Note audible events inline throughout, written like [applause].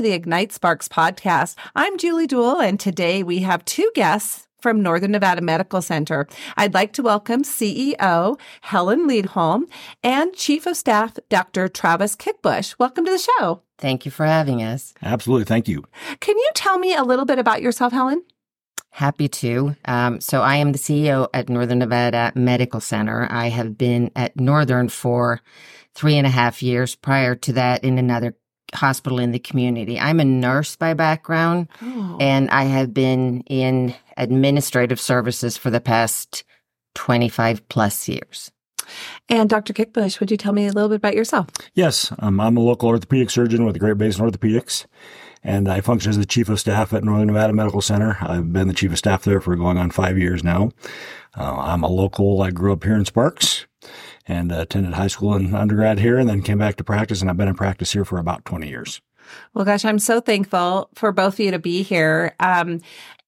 Hi, welcome to the Ignite Sparks podcast. I'm Julie Duewel, and today we have two guests from Northern Nevada Medical Center. I'd like to welcome CEO Helen Lidholm and Chief of Staff Dr. Travis Keickbusch. Welcome to the show. Thank you for having us. Absolutely. Thank you. Can you tell me a little bit about yourself, Helen? Happy to. Um, so, I am the CEO at Northern Nevada Medical Center. I have been at Northern for three and a half years. Prior to that, in another hospital in the community. I'm a nurse by background, oh. and I have been in administrative services for the past 25 plus years. And Dr. Keickbusch, would you tell me a little bit about yourself? Yes, um, I'm a local orthopedic surgeon with the Great Basin Orthopedics, and I function as the chief of staff at Northern Nevada Medical Center. I've been the chief of staff there for going on five years now. Uh, I'm a local. I grew up here in Sparks and attended high school and undergrad here and then came back to practice. And I've been in practice here for about 20 years. Well, gosh, I'm so thankful for both of you to be here. Um,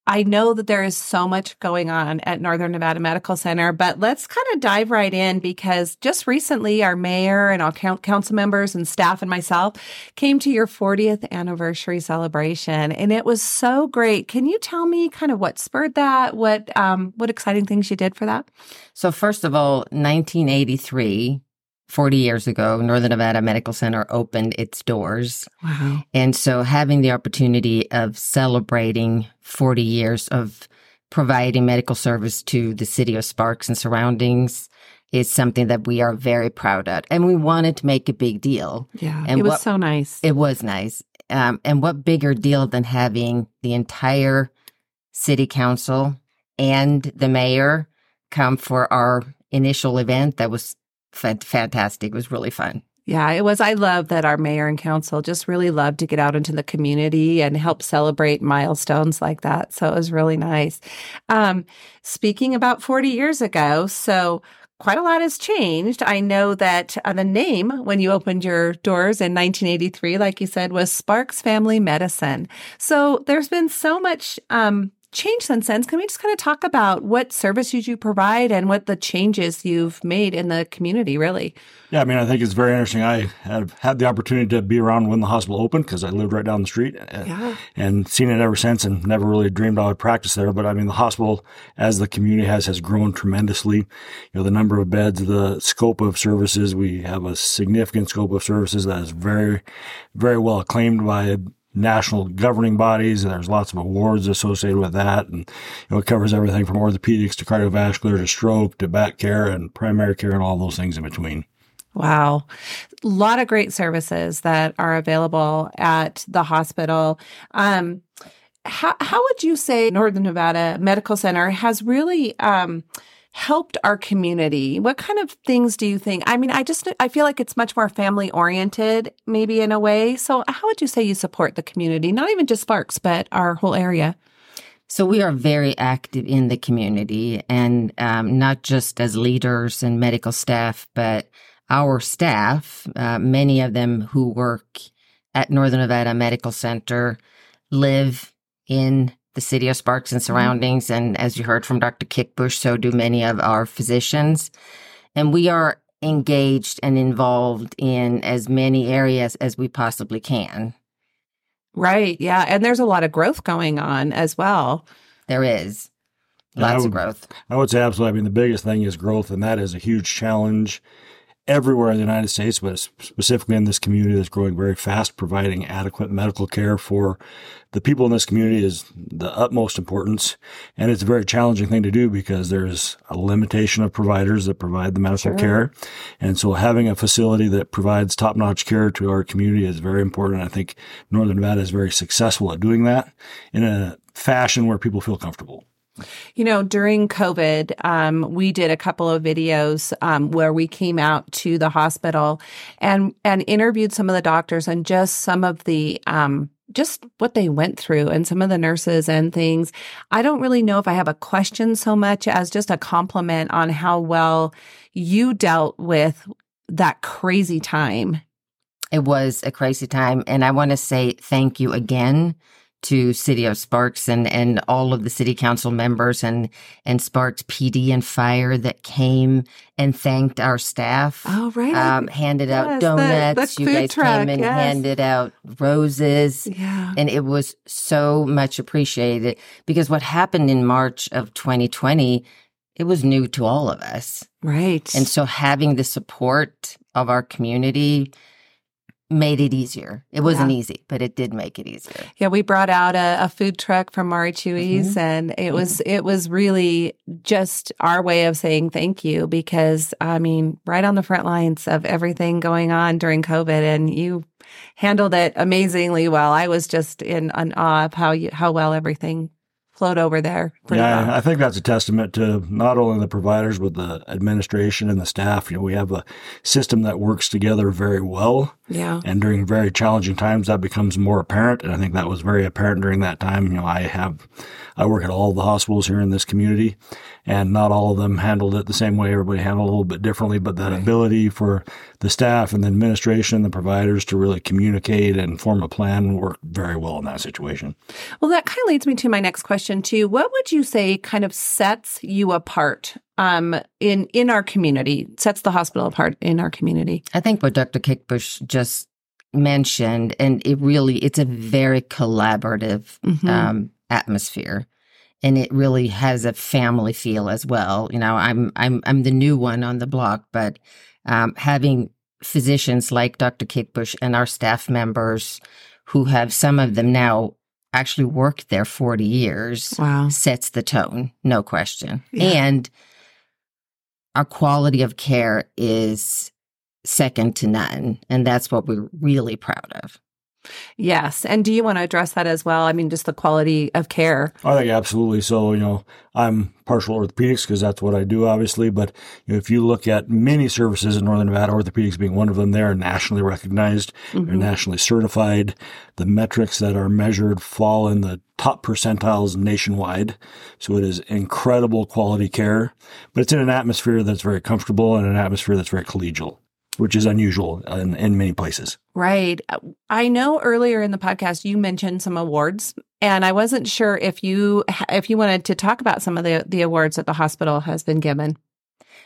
I know that there is so much going on at Northern Nevada Medical Center, but let's kind of dive right in because just recently our mayor and all council members and staff and myself came to your 40th anniversary celebration and it was so great. Can you tell me kind of what spurred that? What um what exciting things you did for that? So first of all, 1983 40 years ago, Northern Nevada Medical Center opened its doors. Wow. And so having the opportunity of celebrating 40 years of providing medical service to the city of Sparks and surroundings is something that we are very proud of. And we wanted to make a big deal. Yeah. And it was what, so nice. It was nice. Um, and what bigger deal than having the entire city council and the mayor come for our initial event that was fantastic. It was really fun. Yeah, it was. I love that our mayor and council just really love to get out into the community and help celebrate milestones like that. So it was really nice. Um, speaking about 40 years ago, so quite a lot has changed. I know that uh, the name when you opened your doors in 1983, like you said, was Sparks Family Medicine. So there's been so much um, changed since then. Can we just kind of talk about what services you provide and what the changes you've made in the community, really? Yeah, I mean, I think it's very interesting. I have had the opportunity to be around when the hospital opened because I lived right down the street uh, yeah. and seen it ever since and never really dreamed I would practice there. But I mean, the hospital, as the community has, has grown tremendously. You know, the number of beds, the scope of services, we have a significant scope of services that is very, very well acclaimed by national governing bodies, and there's lots of awards associated with that. And you know, it covers everything from orthopedics to cardiovascular to stroke to back care and primary care and all those things in between. Wow. A lot of great services that are available at the hospital. Um, how, how would you say Northern Nevada Medical Center has really um, helped our community? What kind of things do you think? I mean, I just I feel like it's much more family oriented, maybe in a way. So, how would you say you support the community? Not even just Sparks, but our whole area. So we are very active in the community, and um, not just as leaders and medical staff, but our staff. Uh, many of them who work at Northern Nevada Medical Center live in the city of Sparks and mm-hmm. surroundings. And as you heard from Dr. Keickbusch, so do many of our physicians. And we are engaged and involved in as many areas as we possibly can. Right. Yeah. And there's a lot of growth going on as well. There is. Lots would, of growth. I would say absolutely. I mean, the biggest thing is growth, and that is a huge challenge everywhere in the United States, but specifically in this community that's growing very fast, providing adequate medical care for the people in this community is the utmost importance. And it's a very challenging thing to do because there's a limitation of providers that provide the medical sure. care. And so having a facility that provides top notch care to our community is very important. I think Northern Nevada is very successful at doing that in a fashion where people feel comfortable. You know, during COVID, um, we did a couple of videos um, where we came out to the hospital and and interviewed some of the doctors and just some of the um, just what they went through and some of the nurses and things. I don't really know if I have a question so much as just a compliment on how well you dealt with that crazy time. It was a crazy time, and I want to say thank you again to City of Sparks and, and all of the city council members and, and Sparks PD and fire that came and thanked our staff. Oh, right. Um, handed Yes, out the- donuts. the you food guys truck, came and yes. handed out roses. Yeah. And it was so much appreciated because what happened in March of 2020, it was new to all of us. Right. And so having the support of our community made it easier. It wasn't Yeah. easy, but it did make it easier. Yeah, we brought out a, a food truck from Mari Chuy's, mm-hmm. and it was it was really just our way of saying thank you because I mean, right on the front lines of everything going on during COVID, and you handled it amazingly well. I was just in an awe of how you how well everything flowed over there. Yeah, well. I think that's a testament to not only the providers, but the administration and the staff. You know, we have a system that works together very well. yeah, And during very challenging times, that becomes more apparent. And I think that was very apparent during that time. You know, I have, I work at all the hospitals here in this community, and not all of them handled it the same way. Everybody handled it a little bit differently, but that ability for the staff and the administration, and the providers to really communicate and form a plan worked very well in that situation. Well, that kind of leads me to my next question too. What would you say kind of sets you apart um, in in our community? Sets the hospital apart in our community? I think what Dr. Keickbusch just mentioned, and it really, it's a very collaborative Mhm. um, atmosphere. And it really has a family feel as well. You know, I'm I'm I'm the new one on the block, but um, having physicians like Dr. Keickbusch and our staff members, who have some of them now actually worked there 40 years, Wow. sets the tone, no question. Yeah. And our quality of care is second to none. And that's what we're really proud of. Yes. And do you want to address that as well? I mean, just the quality of care. I think absolutely. So, you know, I'm partial orthopedics because that's what I do, obviously. But you know, if you look at many services in Northern Nevada, orthopedics being one of them, they are nationally recognized. They're Mhm. nationally certified. The metrics that are measured fall in the top percentiles nationwide. So it is incredible quality care, but it's in an atmosphere that's very comfortable and an atmosphere that's very collegial, which is unusual in, in many places. Right. I know earlier in the podcast you mentioned some awards, and I wasn't sure if you if you wanted to talk about some of the the awards that the hospital has been given.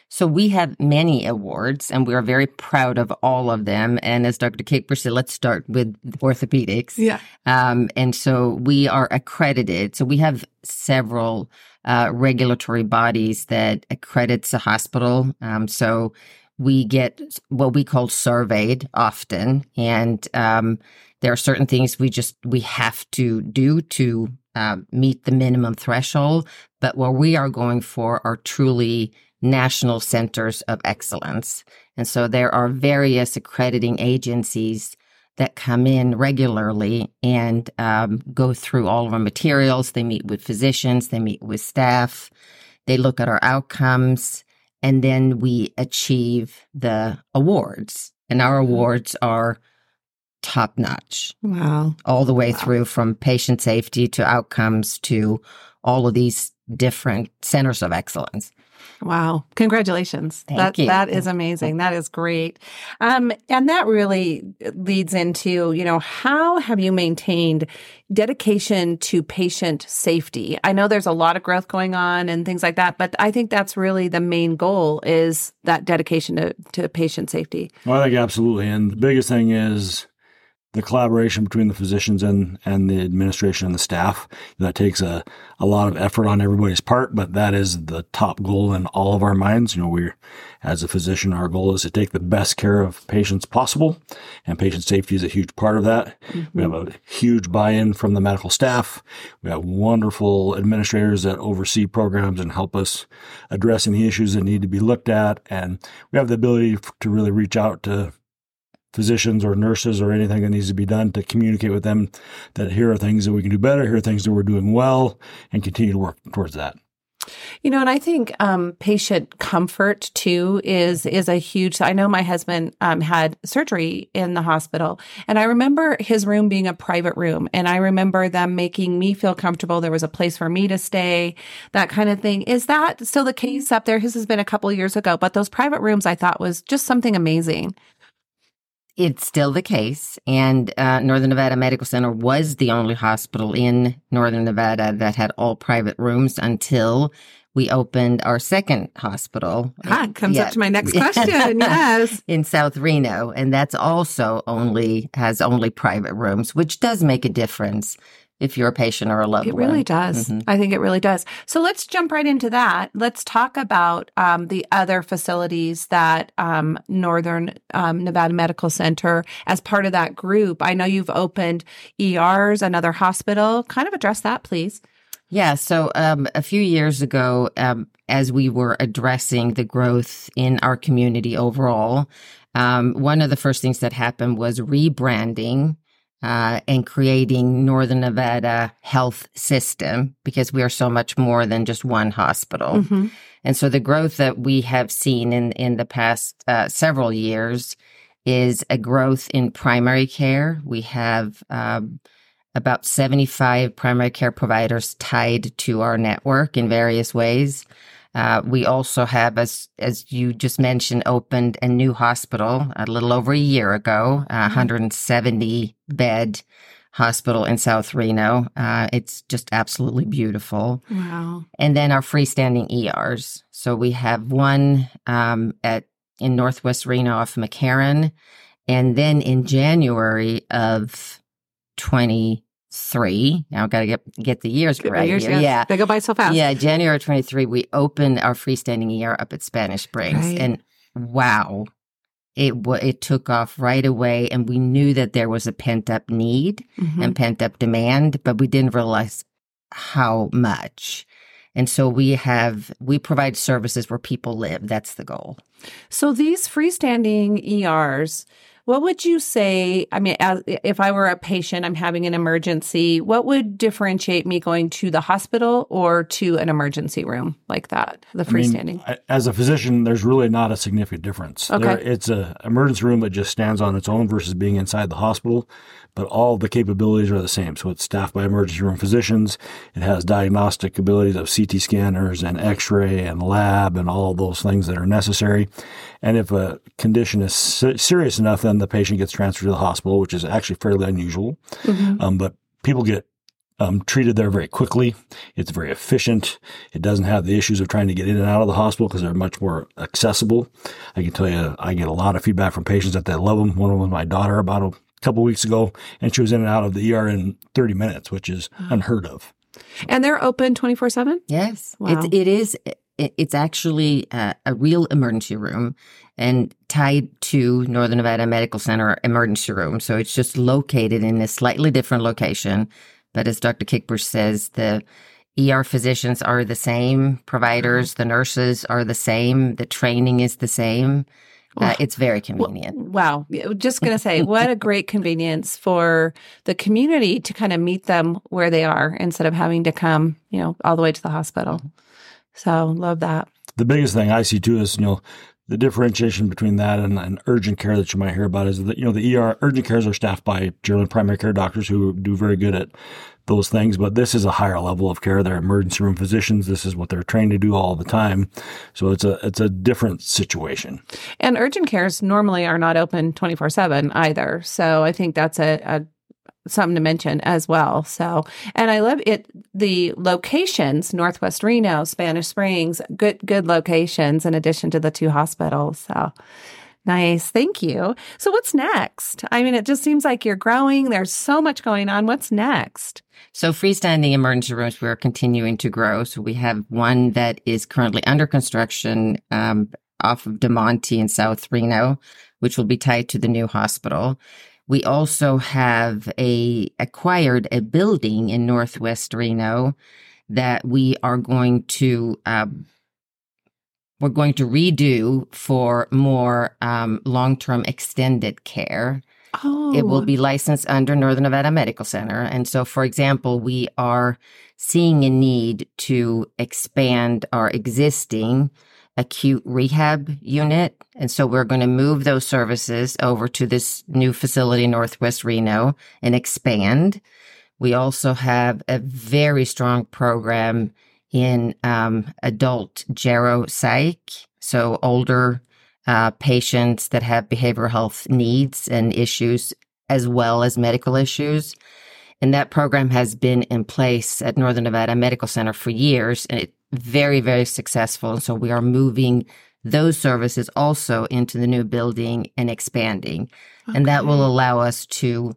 So we have many awards and we are very proud of all of them. And as Dr. Caper said, let's start with orthopedics. Yeah. Um, and so we are accredited. So we have several uh, regulatory bodies that accredits a hospital. Um, so we get what we call surveyed often, and um, there are certain things we just we have to do to uh, meet the minimum threshold. But what we are going for are truly national centers of excellence, and so there are various accrediting agencies that come in regularly and um, go through all of our materials. They meet with physicians, they meet with staff, they look at our outcomes, and then we achieve the awards. And our mm-hmm. awards are top notch Wow. all the way Wow. through from patient safety to outcomes to all of these different centers of excellence. Wow. Congratulations. Thank that you. that is amazing. That is great. Um, and that really leads into, you know, how have you maintained dedication to patient safety? I know there's a lot of growth going on and things like that, but I think that's really the main goal is that dedication to, to patient safety. Well, I think absolutely. And the biggest thing is the collaboration between the physicians and, and the administration and the staff. That takes a, a lot of effort on everybody's part, but that is the top goal in all of our minds. You know, we're, as a physician, our goal is to take the best care of patients possible, and patient safety is a huge part of that. Mm-hmm. We have a huge buy-in from the medical staff. We have wonderful administrators that oversee programs and help us addressing the issues that need to be looked at. And we have the ability to really reach out to physicians or nurses or anything that needs to be done to communicate with them that here are things that we can do better, here are things that we're doing well, and continue to work towards that. You know, and I think um, patient comfort too is is a huge. I know my husband um, had surgery in the hospital, and I remember his room being a private room, and I remember them making me feel comfortable. There was a place for me to stay, that kind of thing. Is that still the case up there? His has been a couple years ago, but those private rooms I thought was just something amazing. It's still the case. And uh, Northern Nevada Medical Center was the only hospital in Northern Nevada that had all private rooms until we opened our second hospital. Ah, comes yeah. up to my next [laughs] question. yes. [laughs] In South Reno. And that's also only has only private rooms, which does make a difference if you're a patient or a loved it one. It really does. Mm-hmm. I think it really does. So let's jump right into that. Let's talk about um, the other facilities that um, Northern um, Nevada Medical Center, as part of that group. I know you've opened ERs, another hospital. Kind of address that, please. Yeah. So um, a few years ago, um, as we were addressing the growth in our community overall, um, one of the first things that happened was rebranding uh, and creating Northern Nevada health system because we are so much more than just one hospital. Mm-hmm. And so the growth that we have seen in, in the past uh, several years is a growth in primary care. We have um, about 75 primary care providers tied to our network in various ways. Uh, we also have, as as you just mentioned, opened a new hospital a little over a year ago, a 170 bed hospital in South Reno. Uh, it's just absolutely beautiful. Wow! And then our freestanding ERs. So we have one um, at in Northwest Reno off McCarran, and then in January of 20 three. Now I've got to get get the years get right the years, here. Yeah. they go by so fast. Yeah, January twenty three, we opened our freestanding ER up at Spanish Springs, right. and wow, it it took off right away, and we knew that there was a pent up need mm-hmm. and pent up demand, but we didn't realize how much. And so we have we provide services where people live. That's the goal. So these freestanding ERs what would you say? I mean, as, if I were a patient, I'm having an emergency, what would differentiate me going to the hospital or to an emergency room like that, the freestanding? I mean, as a physician, there's really not a significant difference. Okay. There, it's an emergency room that just stands on its own versus being inside the hospital but all the capabilities are the same. So it's staffed by emergency room physicians. It has diagnostic abilities of CT scanners and X-ray and lab and all those things that are necessary. And if a condition is serious enough, then the patient gets transferred to the hospital, which is actually fairly unusual. Mm-hmm. Um, but people get um, treated there very quickly. It's very efficient. It doesn't have the issues of trying to get in and out of the hospital because they're much more accessible. I can tell you, I get a lot of feedback from patients that they love them. One of them was my daughter about a couple weeks ago, and she was in and out of the ER in 30 minutes, which is unheard of. And they're open 24 7? Yes. Wow. It, it is. It's actually a, a real emergency room and tied to Northern Nevada Medical Center emergency room. So it's just located in a slightly different location. But as Dr. Keickbusch says, the ER physicians are the same, providers, the nurses are the same, the training is the same. Uh, it's very convenient. Wow. Just going to say, what a [laughs] great convenience for the community to kind of meet them where they are instead of having to come, you know, all the way to the hospital. So love that. The biggest thing I see too is, you know, the differentiation between that and, and, urgent care that you might hear about is that, you know, the ER urgent cares are staffed by generally primary care doctors who do very good at those things, but this is a higher level of care. They're emergency room physicians. This is what they're trained to do all the time. So it's a it's a different situation. And urgent cares normally are not open 24/7 either. So I think that's a, a something to mention as well. So, and I love it. The locations, Northwest Reno, Spanish Springs, good, good locations in addition to the two hospitals. So Nice. Thank you. So, what's next? I mean, it just seems like you're growing. There's so much going on. What's next? So, freestanding emergency rooms, we're continuing to grow. So, we have one that is currently under construction um, off of Damonte in South Reno, which will be tied to the new hospital. We also have a acquired a building in Northwest Reno that we are going to uh, we're going to redo for more um, long term extended care. Oh. It will oh. be licensed under Northern Nevada Medical Center. And so, for example, we are seeing a need to expand our existing acute rehab unit. And so we're going to move those services over to this new facility, Northwest Reno, and expand. We also have a very strong program in um, adult geropsych, so older uh, patients that have behavioral health needs and issues, as well as medical issues. And that program has been in place at Northern Nevada Medical Center for years, and it's very, very successful. And so we are moving those services also into the new building and expanding. Okay. And that will allow us to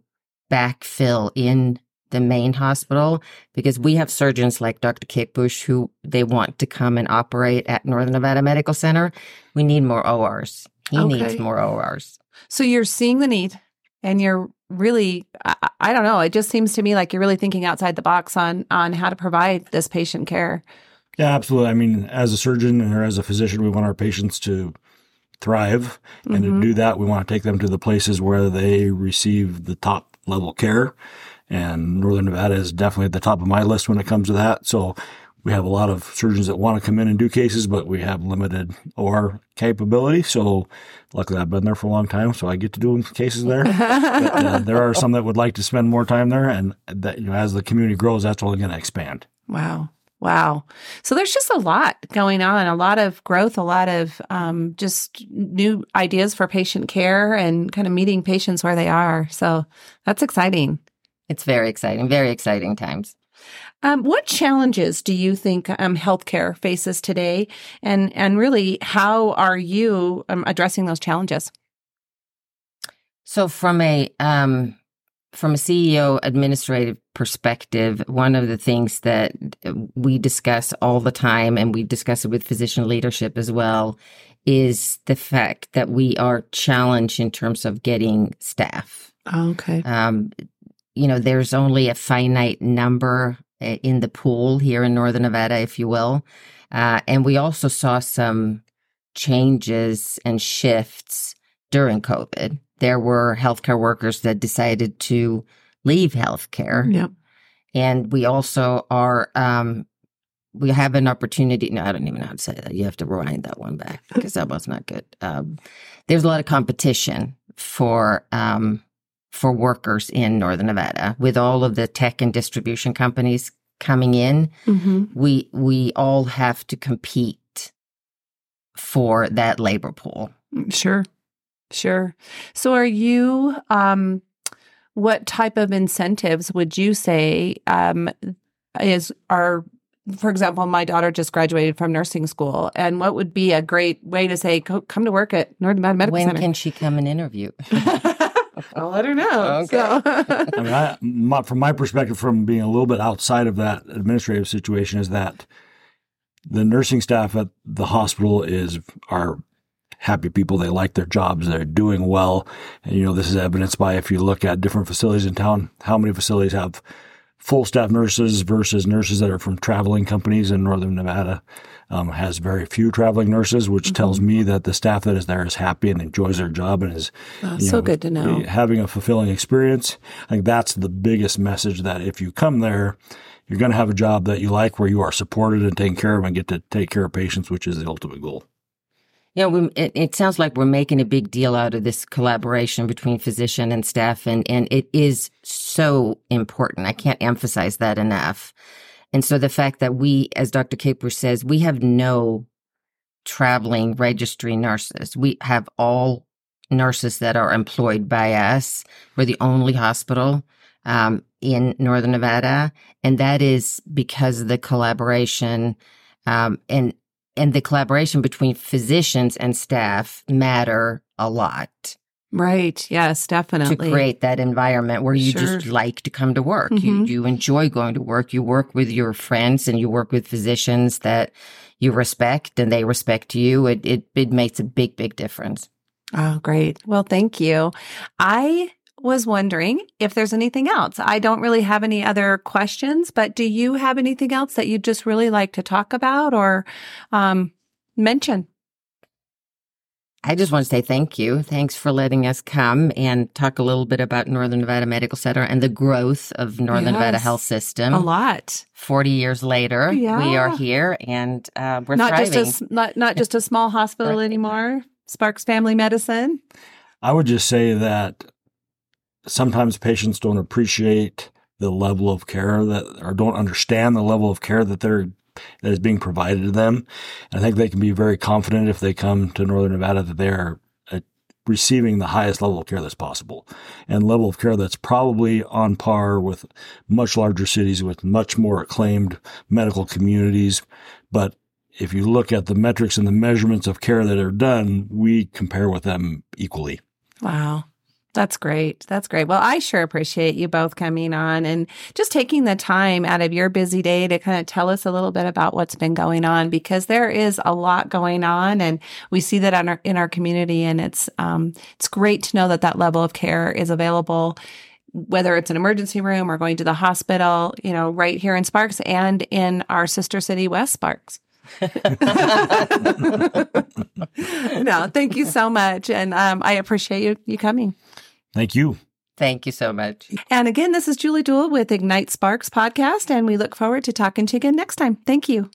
backfill in the main hospital because we have surgeons like Dr. Keickbusch who they want to come and operate at Northern Nevada Medical Center. We need more ORs. He okay. needs more ORs. So you're seeing the need and you're really I, I, don't know, it just seems to me like you're really thinking outside the box on on how to provide this patient care. Yeah, absolutely. I mean, as a surgeon or as a physician, we want our patients to thrive. And mm-hmm. to do that, we want to take them to the places where they receive the top level care. And Northern Nevada is definitely at the top of my list when it comes to that. So we have a lot of surgeons that want to come in and do cases, but we have limited OR capability. So luckily I've been there for a long time, so I get to do cases there. [laughs] but, uh, there are some that would like to spend more time there. And that, you know, as the community grows, that's only going to expand. Wow. Wow. So there's just a lot going on, a lot of growth, a lot of um, just new ideas for patient care and kind of meeting patients where they are. So that's exciting. It's very exciting, very exciting times. Um, what challenges do you think um, healthcare faces today, and and really, how are you um, addressing those challenges? So, from a um, from a CEO administrative perspective, one of the things that we discuss all the time, and we discuss it with physician leadership as well, is the fact that we are challenged in terms of getting staff. Okay. Um, you know, there's only a finite number eh, in the pool here in Northern Nevada, if you will. Uh, and we also saw some changes and shifts during COVID there were healthcare workers that decided to leave healthcare. Yep. And we also are, um, we have an opportunity. No, I don't even know how to say that. You have to rewind that one back because that was not good. Um, there's a lot of competition for, um, for workers in Northern Nevada with all of the tech and distribution companies coming in. Mm-hmm. We, we all have to compete for that labor pool. Sure. Sure. So are you um what type of incentives would you say um is are for example, my daughter just graduated from nursing school, and what would be a great way to say, come to work at Northern Nevada Medical when Center? When can she come and interview? [laughs] I'll let her know. Okay. So. [laughs] I mean, I, my, from my perspective, from being a little bit outside of that administrative situation, is that the nursing staff at the hospital is are happy people. They like their jobs. They're doing well. And, you know, this is evidenced by if you look at different facilities in town, how many facilities have full staff nurses versus nurses that are from traveling companies in Northern Nevada. Um, has very few traveling nurses, which mm-hmm. tells me that the staff that is there is happy and enjoys their job and is oh, so know, good to know having a fulfilling experience. I think that's the biggest message that if you come there, you're going to have a job that you like, where you are supported and taken care of, and get to take care of patients, which is the ultimate goal. Yeah, we, it, it, sounds like we're making a big deal out of this collaboration between physician and staff, and, and it is so important. I can't emphasize that enough. And so the fact that we, as Dr. Caper says, we have no traveling registry nurses. We have all nurses that are employed by us. We're the only hospital um, in Northern Nevada, and that is because of the collaboration um, and and the collaboration between physicians and staff matter a lot. Right. Yes, definitely. To create that environment where you sure. just like to come to work. Mm-hmm. You, you enjoy going to work. You work with your friends and you work with physicians that you respect and they respect you. It, it, it makes a big, big difference. Oh, great. Well, thank you. I was wondering if there's anything else. I don't really have any other questions, but do you have anything else that you'd just really like to talk about or um, mention? I just want to say thank you. Thanks for letting us come and talk a little bit about Northern Nevada Medical Center and the growth of Northern yes, Nevada Health System. A lot. Forty years later, yeah. we are here and uh, we're not thriving. just a, not not just a small hospital right. anymore. Sparks Family Medicine. I would just say that sometimes patients don't appreciate the level of care that or don't understand the level of care that they're that is being provided to them. And I think they can be very confident if they come to Northern Nevada that they are uh, receiving the highest level of care that's possible and level of care that's probably on par with much larger cities with much more acclaimed medical communities. But if you look at the metrics and the measurements of care that are done, we compare with them equally. Wow. That's great. That's great. Well, I sure appreciate you both coming on and just taking the time out of your busy day to kind of tell us a little bit about what's been going on because there is a lot going on and we see that in our, in our community and it's um, it's great to know that that level of care is available whether it's an emergency room or going to the hospital, you know, right here in Sparks and in our sister city West Sparks. [laughs] no, thank you so much. And um, I appreciate you, you coming. Thank you. Thank you so much. And again, this is Julie Duewel with Ignite Sparks podcast, and we look forward to talking to you again next time. Thank you.